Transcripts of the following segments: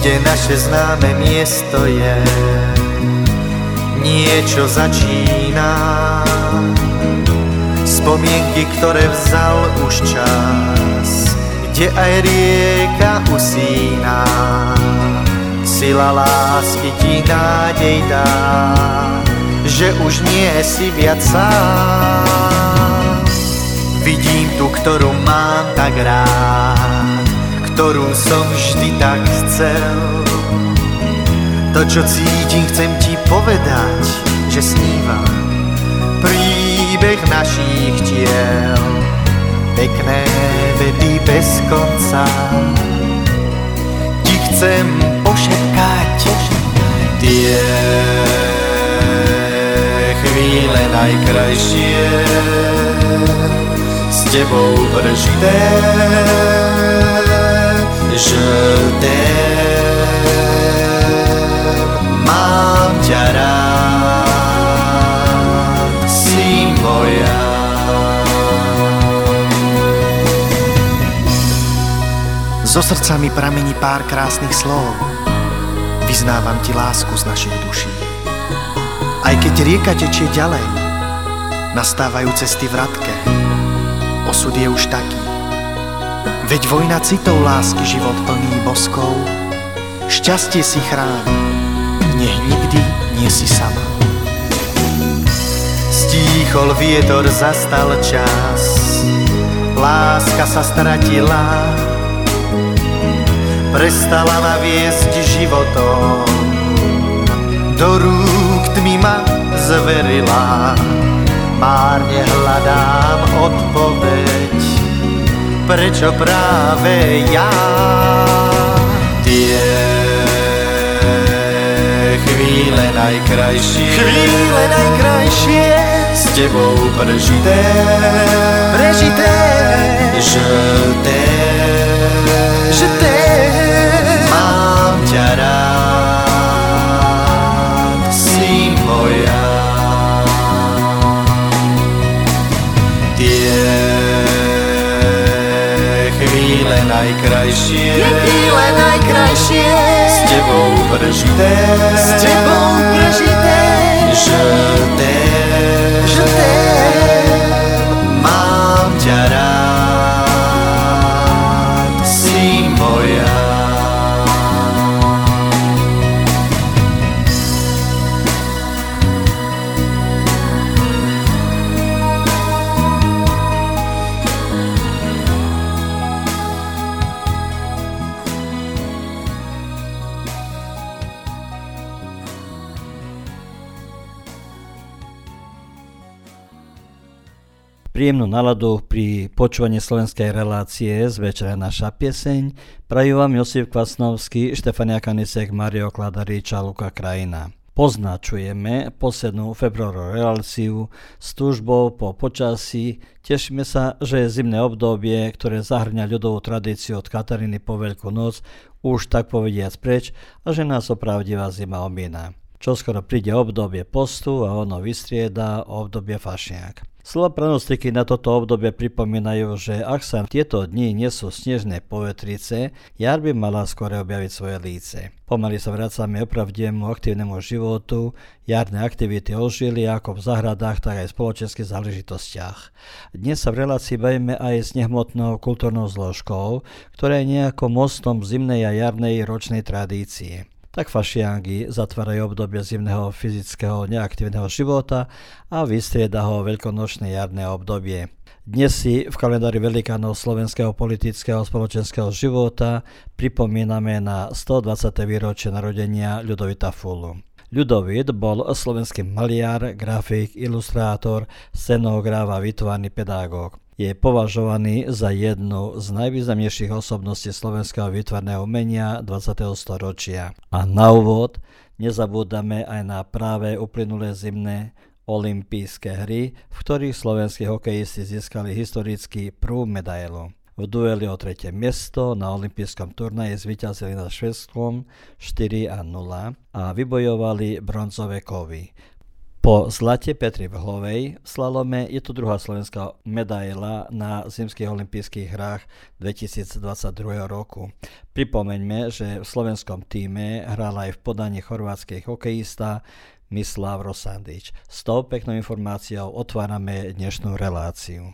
Kde naše známe miesto je. Niečo začína, spomienky, ktoré vzal už čas, kde aj rieka usíná. Sila lásky ti nádej dá, že už nie si viac sám. Vidím tu, ktorú mám tak rád, ktorú som vždy tak chcel. To, čo cítim, chcem ti povedať, že snívam príbeh našich tiel. Pekné vedy bez konca ti chcem pošepkať tie chvíle najkrajšie s tebou prežité je t'aime, mám ťa rád, si moja. Zo srdca mi pramení pár krásnych slov, vyznávam ti lásku z našich duší. Aj keď rieka tečie ďalej, nastávajú cesty vratke, osud je už taký, Veď vojna citov lásky život plný boskov, šťastie si chráni, nech nikdy nie si sama. Stíchol vietor, zastal čas, láska sa stratila, prestala ma viesť životom, do rúk tmy ma zverila, márne hľadám odpoveď prečo práve ja? Tie chvíle najkrajšie Chvíle najkrajšie S tebou prežité. Prežité. Že te Mám ťa rád. Si moja najkrajšie. Je chvíle najkrajšie. S tebou prežité. S tebou prežité. Že te Mám ťa rád. Si moja Príjemnú naladu pri počúvaní slovenskej relácie z večera naša pieseň prajú vám Josif Kvasnovský, Štefania Kanisek, Mario Kladarič a Luka Krajina. Poznačujeme poslednú februárovú reláciu s túžbou po počasí. Tešíme sa, že je zimné obdobie, ktoré zahrňa ľudovú tradíciu od Kataríny po Veľkú noc, už tak povediac preč a že nás opravdivá zima omína. Čo skoro príde obdobie postu a ono vystrieda obdobie fašniak. Slova pranostiky na toto obdobie pripomínajú, že ak sa tieto dni nesú snežné povetrice, jar by mala skôr objaviť svoje líce. Pomaly sa vracame opravdiemu aktívnemu životu, jarné aktivity ožili ako v zahradách, tak aj v spoločenských záležitostiach. Dnes sa v relácii bavíme aj s nehmotnou kultúrnou zložkou, ktorá je nejakou mostom zimnej a jarnej ročnej tradície tak fašiangy zatvárajú obdobie zimného fyzického neaktívneho života a vystrieda ho veľkonočné jarné obdobie. Dnes si v kalendári velikánov slovenského politického a spoločenského života pripomíname na 120. výročie narodenia Ľudovita Fulu. Ľudovit bol slovenský maliar, grafik, ilustrátor, scenograf a vytvarný pedagóg je považovaný za jednu z najvýznamnejších osobností slovenského výtvarného umenia 20. storočia. A na úvod nezabúdame aj na práve uplynulé zimné olympijské hry, v ktorých slovenskí hokejisti získali historicky prvú medailu. V dueli o tretie miesto na olympijskom turnaji zvíťazili nad Švedskom 4 a 0 a vybojovali bronzové kovy. Po zlate Petri Vhlovej v slalome je tu druhá slovenská medaila na zimských olympijských hrách 2022 roku. Pripomeňme, že v slovenskom týme hral aj v podaní chorvátskej hokejista Mislav Rosandič. S tou peknou informáciou otvárame dnešnú reláciu.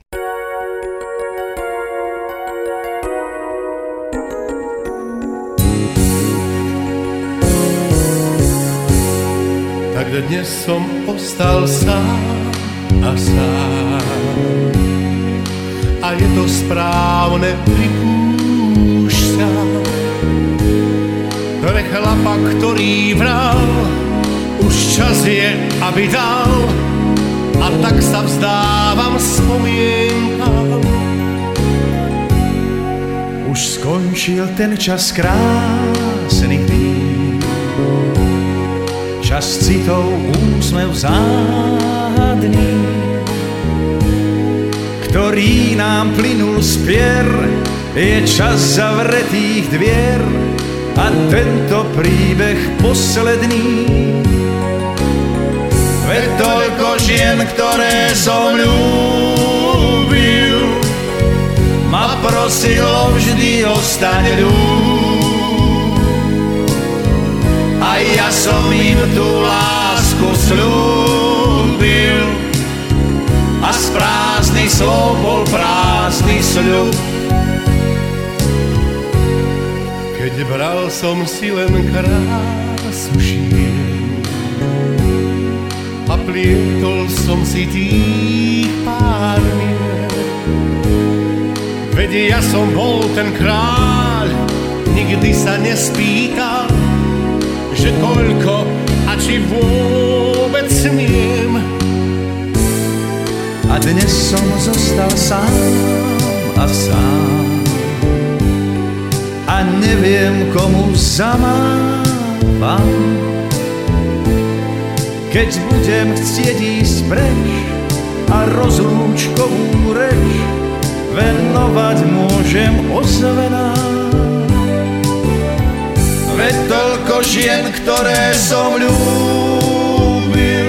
Dnes som ostal sám a sám. A je to správne, pripúšťam. Pre chlapa, ktorý vral, už čas je, aby dal. A tak sa vzdávam spomienkam. Už skončil ten čas krásnych dní čas citov, úsmev záhadný, ktorý nám plynul z pier, je čas zavretých dvier a tento príbeh posledný. Veď toľko žien, ktoré som ľúbil, ma prosilo vždy ostať ľúbil ja som im tú lásku slúbil. A z prázdnych slov bol prázdny sľub. Keď bral som si len krásu šien a plietol som si tých pár Veď ja som bol ten kráľ, nikdy sa nespýtal, že koľko a či vôbec smiem. A dnes som zostal sám a sám a neviem komu zamávam. Keď budem chcieť ísť preč a rozlúčkovú reč venovať môžem ozvenám. Veď toľko žien, ktoré som ľúbil,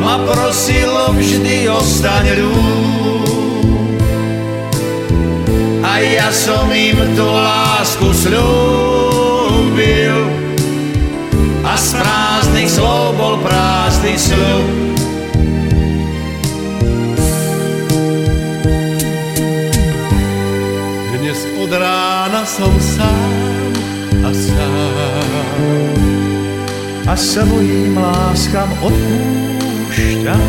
ma prosilo vždy ostaň ľúb. A ja som im tú lásku slúbil, a z prázdnych slov bol prázdny. Dnes od rána som sám, a sám. A svojím láskam odpúšťam.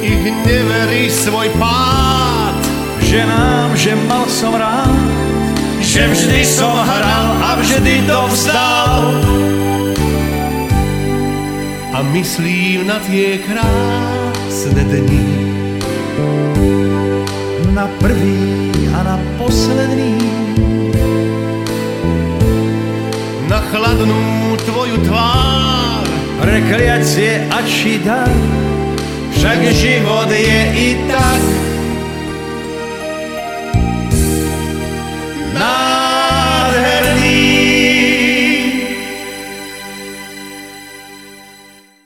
Ich neverí svoj pád, že nám, že mal som rád, že vždy som hral a vždy to vzdal. A myslím na tie krásne dni, na prvý a na posledný na chladnú tvoju tvár. Prekliacie a či dar, však život je i tak.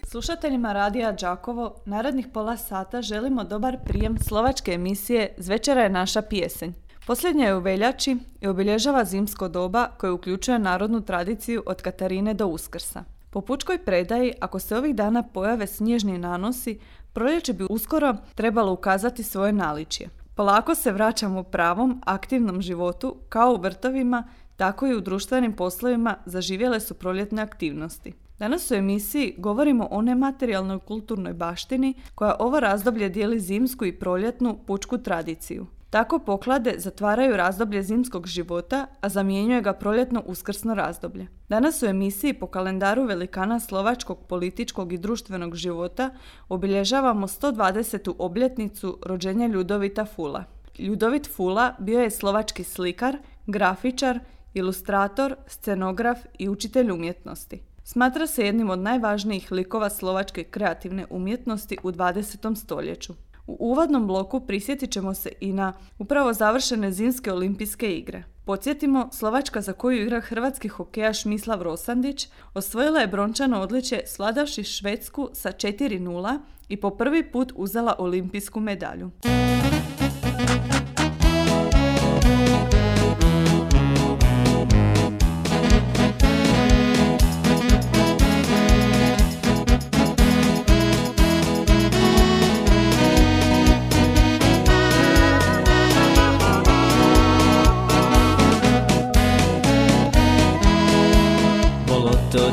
Slušateljima Radija Đakovo narednih pola sata želimo dobar prijem slovačke emisije Zvečera je naša pjesenj. Posljednja je u veljači i obilježava zimsko doba koje uključuje narodnu tradiciju od Katarine do Uskrsa. Po pučkoj predaji, ako se ovih dana pojave snježni nanosi, proljeće bi uskoro trebalo ukazati svoje naličje. Polako se vraćamo pravom, aktivnom životu, kao u vrtovima, tako i u društvenim poslovima zaživjele su proljetne aktivnosti. Danas u emisiji govorimo o nematerijalnoj kulturnoj baštini koja ovo razdoblje dijeli zimsku i proljetnu pučku tradiciju. Tako poklade zatvaraju razdoblje zimskog života, a zamjenjuje ga proljetno uskrsno razdoblje. Danas u emisiji po kalendaru velikana slovačkog političkog i društvenog života obilježavamo 120. obljetnicu rođenja Ljudovita Fula. Ljudovit Fula bio je slovački slikar, grafičar, ilustrator, scenograf i učitelj umjetnosti. Smatra se jednim od najvažnijih likova slovačke kreativne umjetnosti u 20. stoljeću. U uvodnom bloku prisjetit ćemo se i na upravo završene zimske olimpijske igre. Podsjetimo, Slovačka za koju igra hrvatski hokejaš Mislav Rosandić osvojila je brončano odličje sladavši Švedsku sa 4-0 i po prvi put uzela olimpijsku medalju.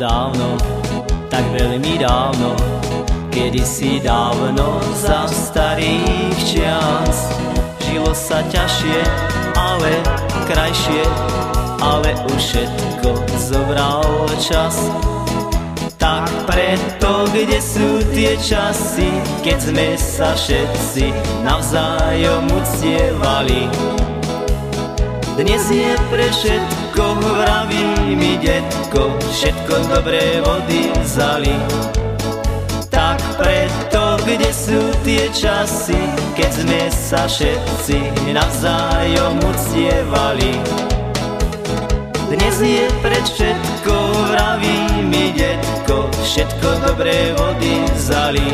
Dávno, tak veľmi dávno, kedysi dávno za starých čas. Žilo sa ťažšie, ale krajšie, ale už všetko zobral čas. Tak preto, kde sú tie časy, keď sme sa všetci navzájom uctievali. Dnes je pre všetko, vraví mi detko, všetko dobré vody vzali. Tak preto, kde sú tie časy, keď sme sa všetci navzájom uctievali. Dnes je pre všetko, vraví mi detko, všetko dobré vody vzali.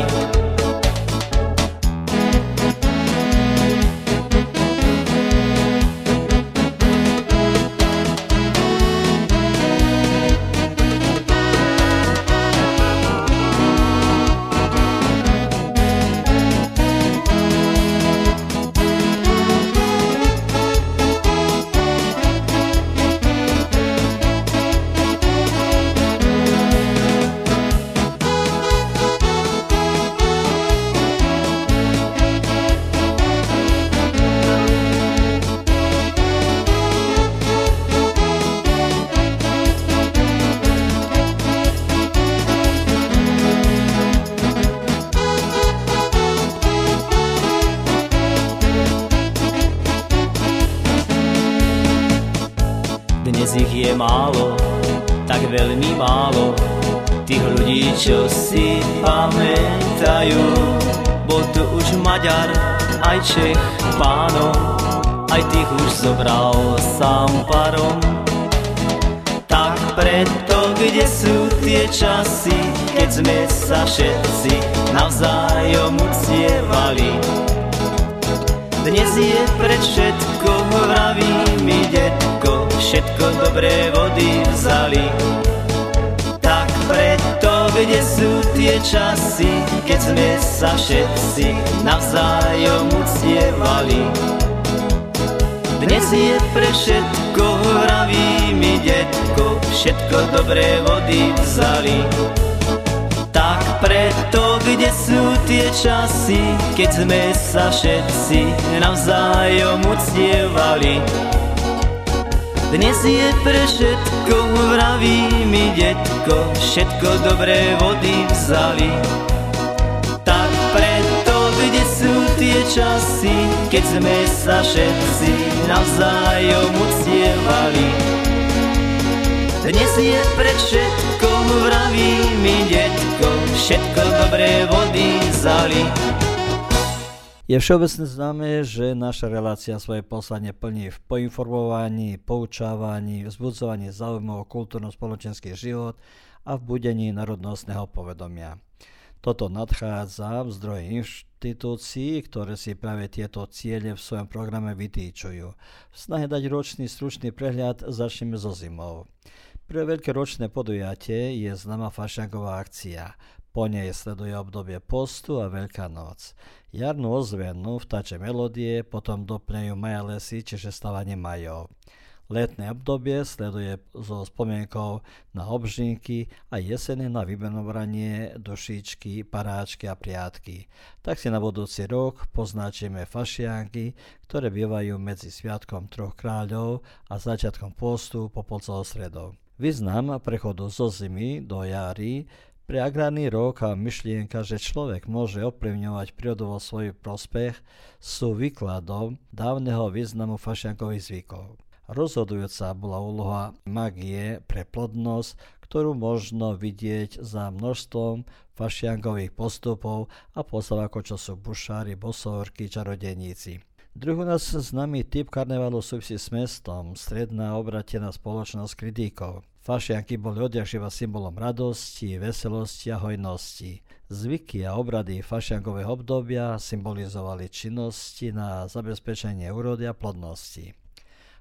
Čo si pamätajú. Bol tu už Maďar, aj Čech pánov, aj tých už zobral sám parom. Tak preto, kde sú tie časy, keď sme sa všetci navzájom uctievali. Dnes je pred všetko, vraví mi detko, všetko dobré vody vzali. Tak preto kde sú tie časy, keď sme sa všetci navzájom uctievali. Dnes je pre všetko, vraví mi detko, všetko dobré vody vzali. Tak preto, kde sú tie časy, keď sme sa všetci navzájom uctievali. Dnes je pre všetko, vraví mi detko, všetko dobré vody vzali. Tak preto, kde sú tie časy, keď sme sa všetci navzájom uctievali. Dnes je pre všetko, vraví mi detko, všetko dobré vody vzali. Je všeobecne známe, že naša relácia svoje poslanie plní v poinformovaní, poučávaní, vzbudzovaní záujmov o kultúrno-spoločenský život a v budení národnostného povedomia. Toto nadchádza v zdroji inštitúcií, ktoré si práve tieto ciele v svojom programe vytýčujú. V snahe dať ročný stručný prehľad začneme so zimou. Pre veľké ročné podujatie je známa fašianková akcia. Po nej sleduje obdobie postu a Veľká noc. Jarnú ozvenu vtáče melódie potom doplňajú Maja lesy, čiže stávanie majov. Letné obdobie sleduje so spomienkou na obžinky a jesene na vymenovranie, dušičky, paráčky a priátky. Tak si na budúci rok poznačíme fašiánky, ktoré bývajú medzi Sviatkom troch kráľov a začiatkom postu po polcovostredov. Význam prechodu zo zimy do jary pre agrárny rok a myšlienka, že človek môže ovplyvňovať prírodu vo svoj prospech, sú výkladom dávneho významu fašiankových zvykov. Rozhodujúca bola úloha magie pre plodnosť, ktorú možno vidieť za množstvom fašiankových postupov a postav ako čo sú bušári, bosorky, čarodeníci. Druhý nás známy typ karnevalu súvisí s mestom, stredná obratená spoločnosť kritikov. Fašianky boli odjakživa symbolom radosti, veselosti a hojnosti. Zvyky a obrady fašiankového obdobia symbolizovali činnosti na zabezpečenie úrody a plodnosti.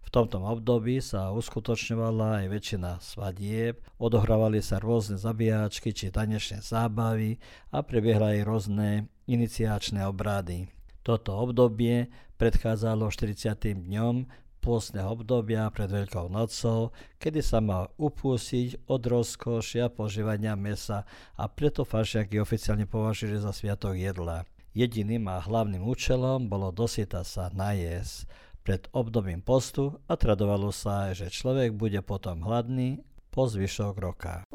V tomto období sa uskutočňovala aj väčšina svadieb, odohrávali sa rôzne zabíjačky či tanečné zábavy a prebiehali aj rôzne iniciačné obrady. Toto obdobie predchádzalo 40. dňom pôstneho obdobia pred Veľkou nocou, kedy sa má upustiť od rozkošia požívania mesa a preto fašiaky oficiálne považujú za sviatok jedla. Jediným a hlavným účelom bolo dosyta sa najesť pred obdobím postu a tradovalo sa, že človek bude potom hladný po zvyšok roka.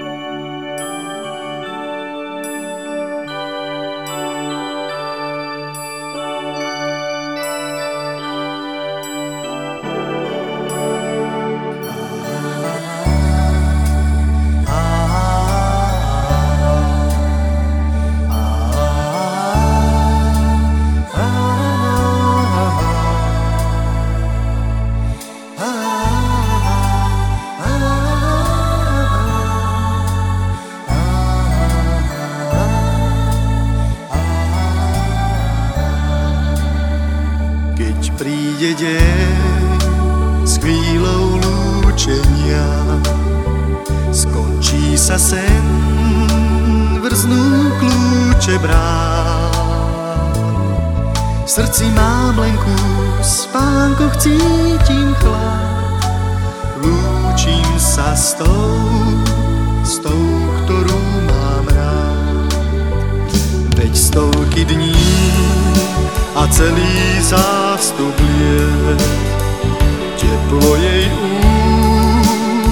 Srdci mám len kus, spánkoch cítim chlad. Lúčim sa s tou, s tou, ktorú mám rád. Veď stovky dní a celý zástup liet, teplo jej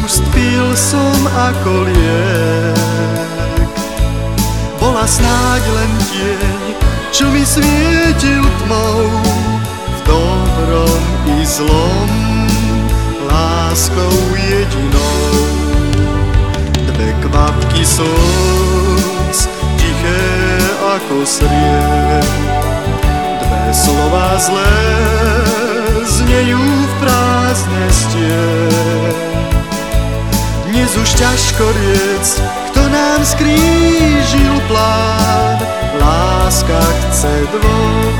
úst pil som ako liek. Bola snáď len tieň, čo mi svietil tmou slz, tiché ako sried, dve slova zlé znejú v prázdne stien. Dnes už ťažko riec, kto nám skrížil plán, láska chce dvoch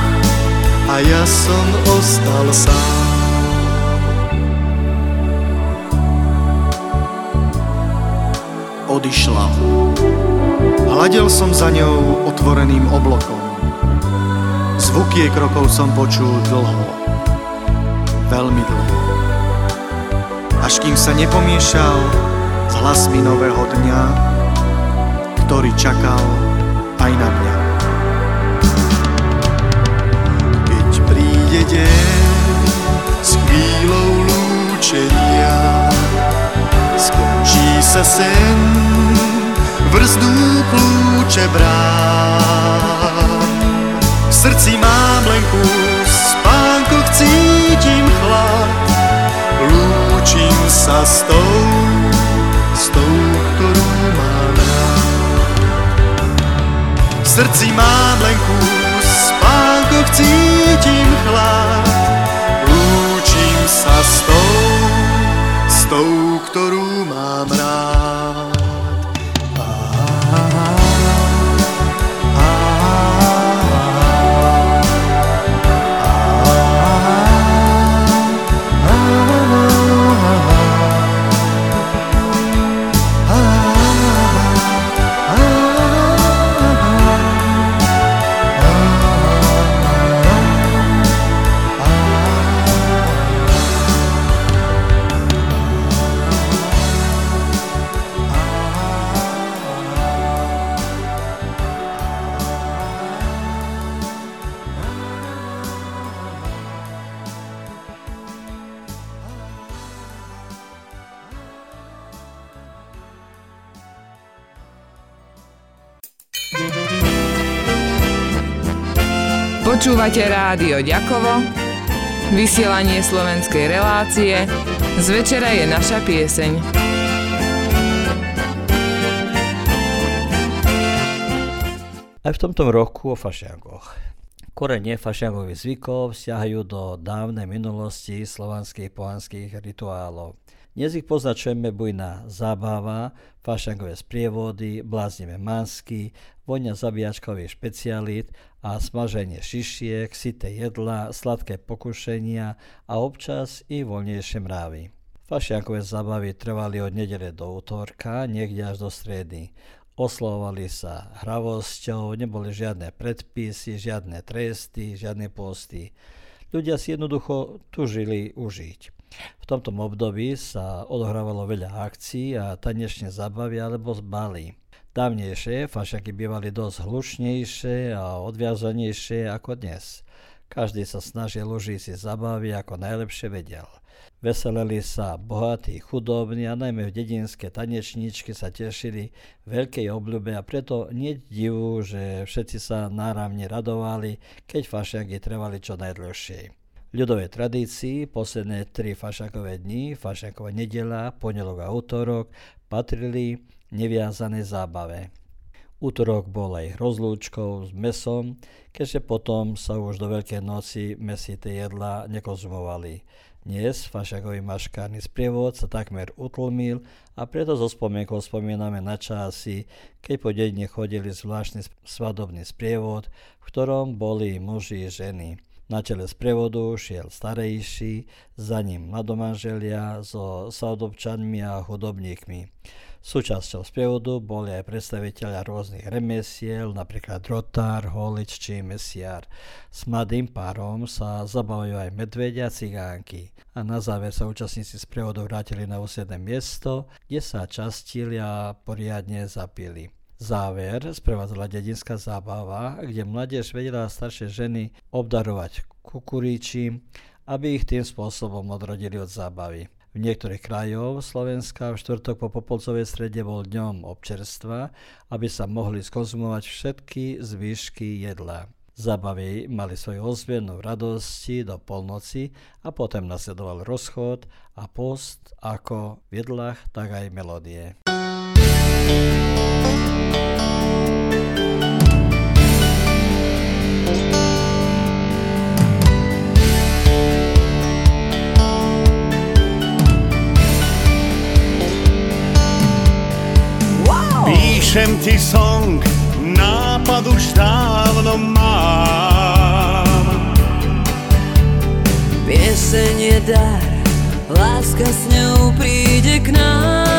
a ja som ostal sám. Odišla. Hladil som za ňou otvoreným oblokom. Zvuk jej krokov som počul dlho. Veľmi dlho. Až kým sa nepomiešal s hlasmi nového dňa, ktorý čakal aj na mňa. Keď príde deň s chvíľou lúčenia, skončí sa sen, kľúče brán. V srdci mám len kus, spánkoch cítim chlad, lúčim sa s tou, s tou, ktorú mám srdci mám len kus, spánkoch cítim chlad. Lúčim sa s tou, s tou, ktorú mám rád. Počúvate rádio Ďakovo, vysielanie slovenskej relácie, z večera je naša pieseň. Aj v tomto roku o fašiangoch. Korenie fašiangových zvykov vzťahajú do dávnej minulosti slovanských pohanských rituálov. Dnes ich poznačujeme bujná zábava, fašangové sprievody, bláznivé masky, vojňa zabíjačkových špecialít a smaženie šišiek, sité jedla, sladké pokušenia a občas i voľnejšie mrávy. Fašiankové zábavy trvali od nedele do útorka, niekde až do stredy. Oslovovali sa hravosťou, neboli žiadne predpisy, žiadne tresty, žiadne posty. Ľudia si jednoducho tužili užiť. V tomto období sa odohrávalo veľa akcií a tanečne zabavy alebo zbali. Dávnejšie fašaky bývali dosť hlušnejšie a odviazanejšie ako dnes. Každý sa snažil užiť si zabavy ako najlepšie vedel. Veselili sa bohatí, chudobní a najmä v dedinské tanečníčky sa tešili veľkej obľube a preto nie divu, že všetci sa náramne radovali, keď fašiaky trvali čo najdlhšie ľudovej tradícii posledné tri fašakové dni, fašaková nedela, pondelok a útorok, patrili neviazané zábave. Útorok bol aj rozlúčkou s mesom, keďže potom sa už do Veľkej noci mesité jedla nekonzumovali. Dnes fašakový maškárny sprievod sa takmer utlmil a preto zo spomienkou spomíname na časy, keď po dedine chodili zvláštny svadobný sprievod, v ktorom boli muži a ženy. Na čele sprievodu šiel starejší, za ním mladomanželia so saudobčanmi a hudobníkmi. Súčasťou sprievodu boli aj predstaviteľia rôznych remesiel, napríklad drotár, holič či mesiar. S mladým párom sa zabavujú aj medvedia a cigánky. A na záver sa účastníci sprievodu vrátili na usiedne miesto, kde sa častili a poriadne zapili. Záver sprevádzala dedinská zábava, kde mladiež vedela staršie ženy obdarovať kukuríči, aby ich tým spôsobom odrodili od zábavy. V niektorých krajoch Slovenska v štvrtok po Popolcovej strede bol dňom občerstva, aby sa mohli skonzumovať všetky zvýšky jedla. Zabavy mali svoju ozvienu radosti do polnoci a potom nasledoval rozchod a post ako v jedlách, tak aj melódie. Píšem ti song, nápad už dávno mám. Pieseň je dar, láska s ňou príde k nám.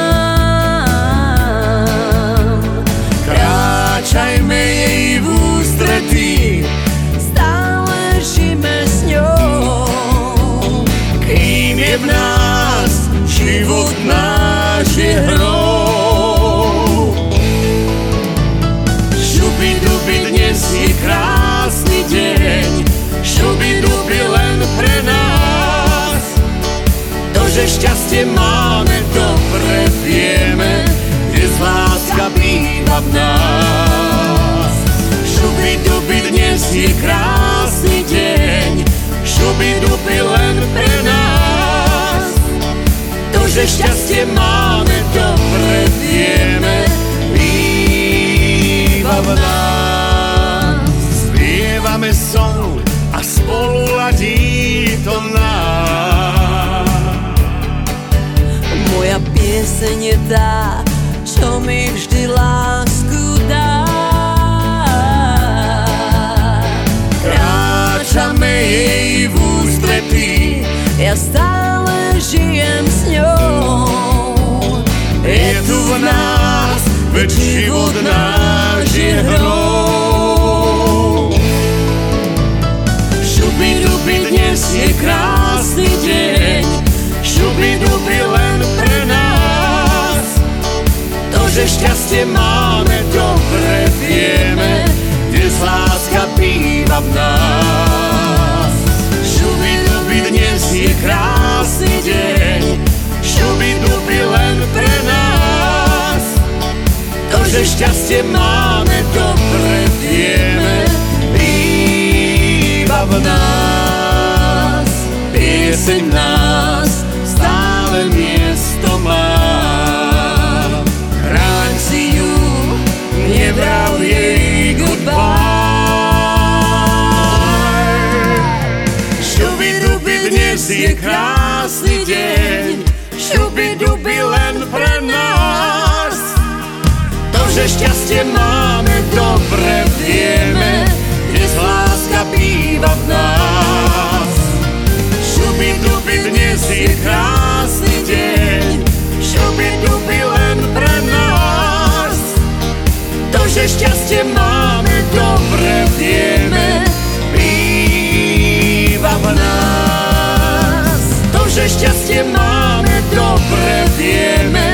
Kráčajme jej v ústretí, stále žime s ňou. Kým je v nás život náš je hrou. Máme, dobre vieme, z láska býva v nás. Šuby duby dnes je krásny deň, šuby duby len pre nás. To, že šťastie máme, dobre vieme, býva v nás je tá, čo mi vždy lásku dá. Kráčame jej v ústretí, ja stále žijem s ňou. Je tu v nás, veď život náš je hrou. Šťastie máme, dobre vieme Dnes láska býva v nás. Šubi dnes je krásny deň Šubi len pre nás. To, že šťastie máme, dobre vieme v nás, pieseň nás nevral jej goodbye. Šubi dubi dnes je krásny deň, šubi dubi len pre nás. To, že šťastie máme, dobre vieme, dnes láska býva v nás. Že šťastie máme, dobre vieme, býva v nás. To, že šťastie máme, dobre vieme,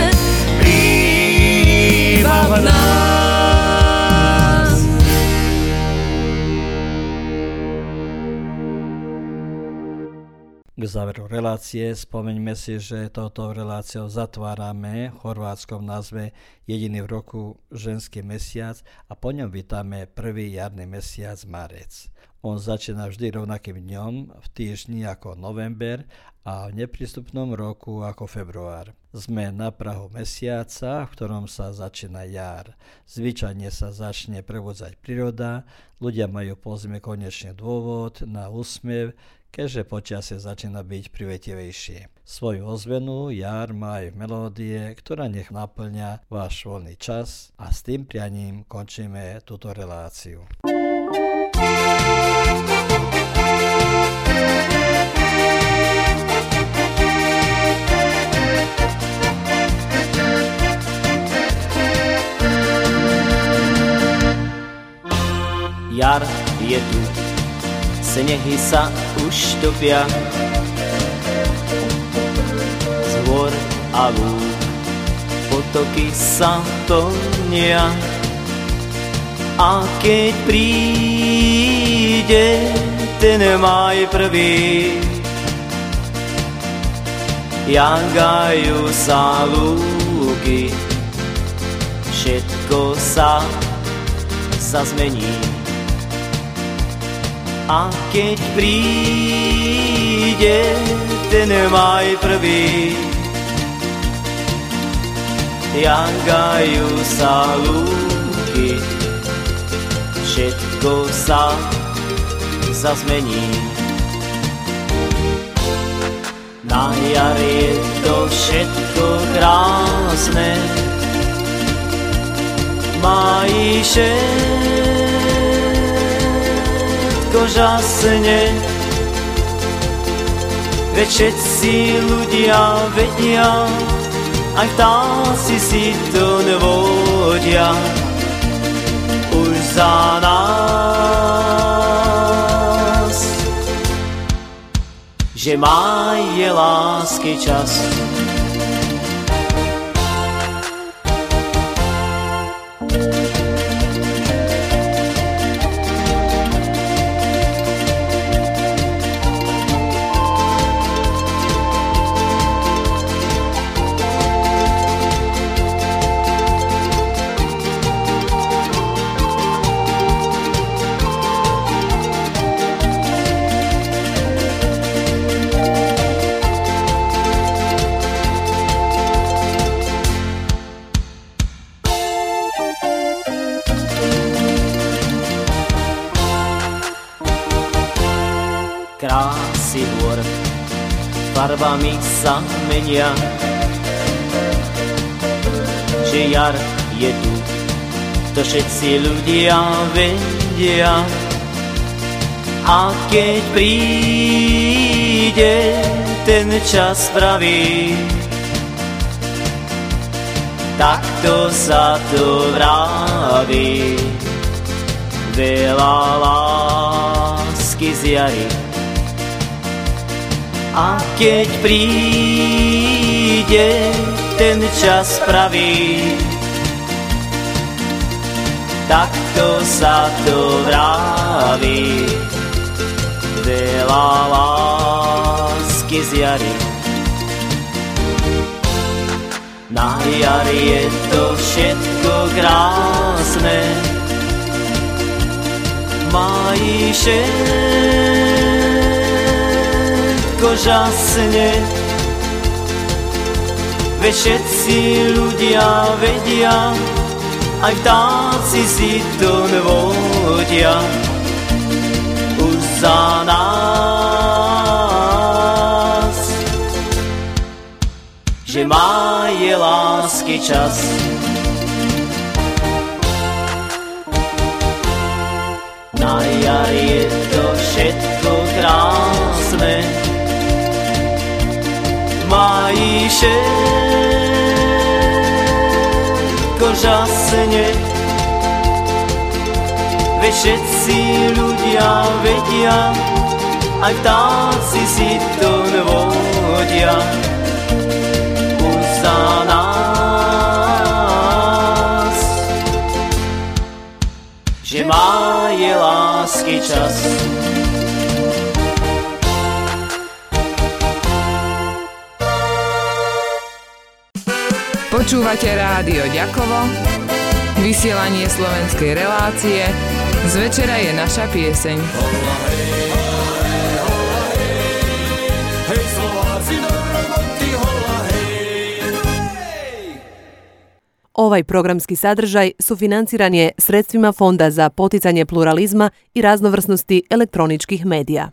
záveru relácie spomeňme si, že touto reláciou zatvárame v chorvátskom názve jediný v roku ženský mesiac a po ňom vítame prvý jarný mesiac marec. On začína vždy rovnakým dňom v týždni ako november a v neprístupnom roku ako február. Sme na prahu mesiaca, v ktorom sa začína jar. Zvyčajne sa začne prebudzať príroda, ľudia majú po zime konečne dôvod na úsmev, keďže počasie začína byť privetivejšie. Svoju ozvenu jar má aj melódie, ktorá nech naplňa váš voľný čas a s tým prianím končíme túto reláciu. Jar je tu, snehy sa už topia. Z hôr a lúk potoky sa plnia A keď príde ten maj prvý Jangajú sa lúky. Všetko sa zazmení a keď príde ten maj prvý, jangajú sa lúky, všetko sa zazmení. Na jar je to všetko krásne, majíše všetko žasne. Veď všetci ľudia vedia, aj vtáci si to nevodia. Už za nás, že má je lásky čas. Sa menia. Že jar je tu, to všetci ľudia vedia. A keď príde ten čas pravý, takto sa to vraví. Veľa lásky z jary a keď príde ten čas pravý, takto sa to vraví. Veľa lásky z jary. Na jari je to všetko krásne, Mají všetko žasne. Veď všetci ľudia vedia Aj vtáci si to nevodia Už za nás. Že má je lásky čas. Na jar je to všetko krásne Mají všetko žasne Veď všetci ľudia vedia Aj vtáci si to nevodia Už za nás. Že má je lásky čas Počúvate rádio Ďakovo, vysielanie slovenskej relácie, z večera je naša pieseň. Ovaj programski sadržaj sufinanciran je sredstvima Fonda za poticanje pluralizma i raznovrsnosti elektroničkih medija.